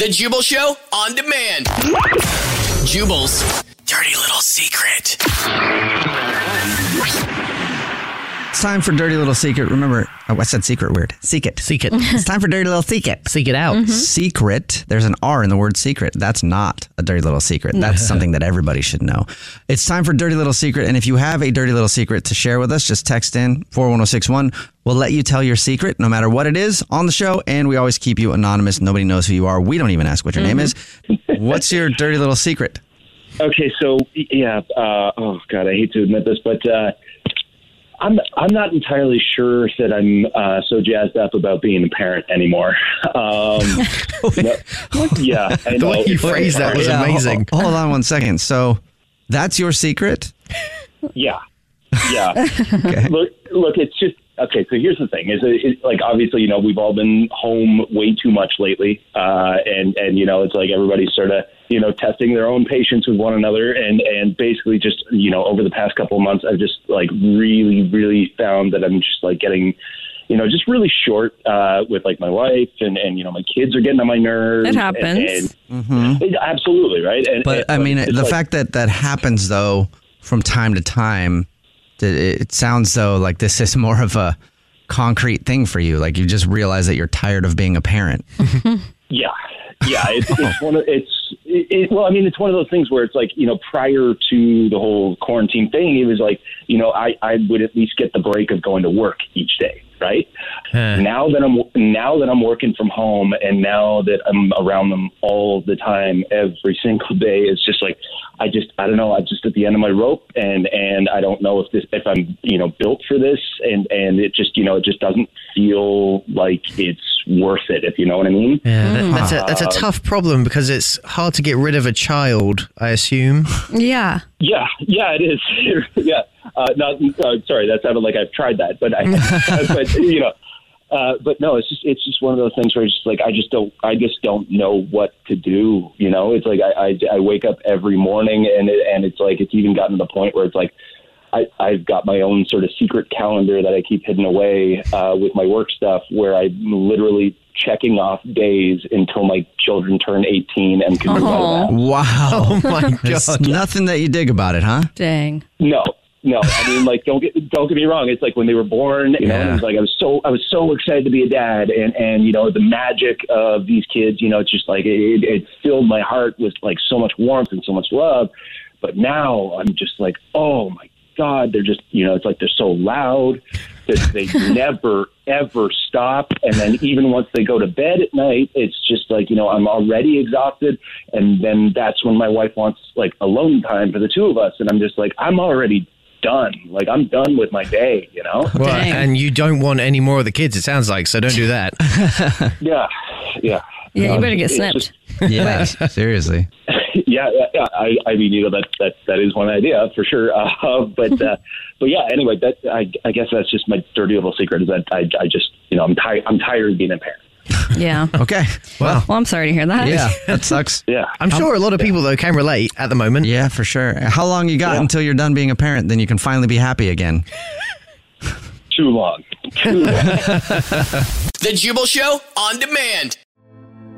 The Jubal Show on demand. Jubal's dirty little secret. It's time for Dirty Little Secret. Remember, oh, I said secret weird. Seek it. Seek it. it's time for Dirty Little Secret. Seek it out. Mm-hmm. Secret. There's an R in the word secret. That's not a dirty little secret. That's something that everybody should know. It's time for Dirty Little Secret. And if you have a dirty little secret to share with us, just text in 41061. We'll let you tell your secret no matter what it is on the show. And we always keep you anonymous. Nobody knows who you are. We don't even ask what your mm-hmm. name is. What's your dirty little secret? Okay, so yeah, uh, oh god, I hate to admit this, but uh, I'm I'm not entirely sure that I'm uh, so jazzed up about being a parent anymore. Um, no, yeah, I the way you phrased that was yeah, amazing. Hold, hold on one second. So that's your secret? Yeah, yeah. okay. Look, look, it's just okay. So here's the thing: is it, it, like obviously you know we've all been home way too much lately, uh, and and you know it's like everybody's sort of you know, testing their own patience with one another, and and basically just you know, over the past couple of months, I've just like really, really found that I'm just like getting you know, just really short uh, with like my wife and, and you know my kids are getting on my nerves. It happens. And, and mm-hmm. absolutely right. And, but I mean, the like, fact that that happens though from time to time, it sounds though like this is more of a concrete thing for you. Like you just realize that you're tired of being a parent. yeah, yeah. It's, it's one of it's it, it, well, I mean, it's one of those things where it's like, you know, prior to the whole quarantine thing, it was like, you know, I, I would at least get the break of going to work each day, right? Huh. Now that I'm now that I'm working from home, and now that I'm around them all the time, every single day, it's just like, I just, I don't know, I'm just at the end of my rope, and and I don't know if this, if I'm, you know, built for this, and and it just, you know, it just doesn't feel like it's worth it, if you know what I mean. Yeah, that, that's a that's a uh, tough problem because it's hard to get rid of a child. I assume. Yeah. Yeah, yeah, it is. yeah, uh, not uh, sorry. That sounded like I've tried that, but I, but you know. Uh, but no, it's just it's just one of those things where it's just like I just don't I just don't know what to do. You know, it's like I I, I wake up every morning and it, and it's like it's even gotten to the point where it's like I, I've got my own sort of secret calendar that I keep hidden away uh, with my work stuff, where I'm literally checking off days until my children turn 18 and can oh. Wow! Oh my god! nothing that you dig about it, huh? Dang. No, no. I mean, like, don't get don't get me wrong. It's like when they were born. You know, it was like I was so I was so excited to be a dad, and and you know the magic of these kids. You know, it's just like it, it filled my heart with like so much warmth and so much love. But now I'm just like, oh my God, they're just, you know, it's like they're so loud that they never, ever stop. And then even once they go to bed at night, it's just like, you know, I'm already exhausted. And then that's when my wife wants like alone time for the two of us. And I'm just like, I'm already done. Like I'm done with my day, you know? Well, and you don't want any more of the kids, it sounds like, so don't do that. yeah. Yeah. Yeah, you better get snipped. Just, yeah, seriously. yeah, yeah, I, I mean, you know, that that that is one idea for sure. Uh, but uh, but yeah, anyway, that I, I guess that's just my dirty little secret is that I, I just you know I'm tired I'm tired of being a parent. Yeah. Okay. Well, well, I'm sorry to hear that. Yeah, that sucks. Yeah. I'm sure a lot of people though can relate at the moment. Yeah, for sure. How long you got until you're done being a parent? Then you can finally be happy again. Too long. Too long. The Jubal Show on demand.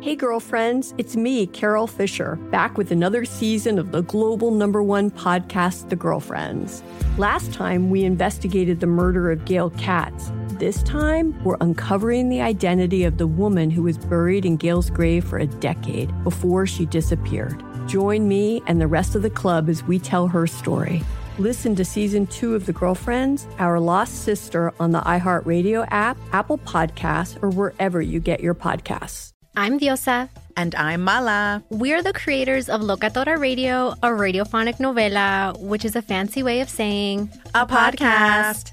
Hey, girlfriends, it's me, Carol Fisher, back with another season of the global number one podcast, The Girlfriends. Last time, we investigated the murder of Gail Katz. This time, we're uncovering the identity of the woman who was buried in Gail's grave for a decade before she disappeared. Join me and the rest of the club as we tell her story. Listen to season two of The Girlfriends, Our Lost Sister on the iHeartRadio app, Apple Podcasts, or wherever you get your podcasts. I'm Diosa. And I'm Mala. We're the creators of Locatora Radio, a radiophonic novela, which is a fancy way of saying A podcast.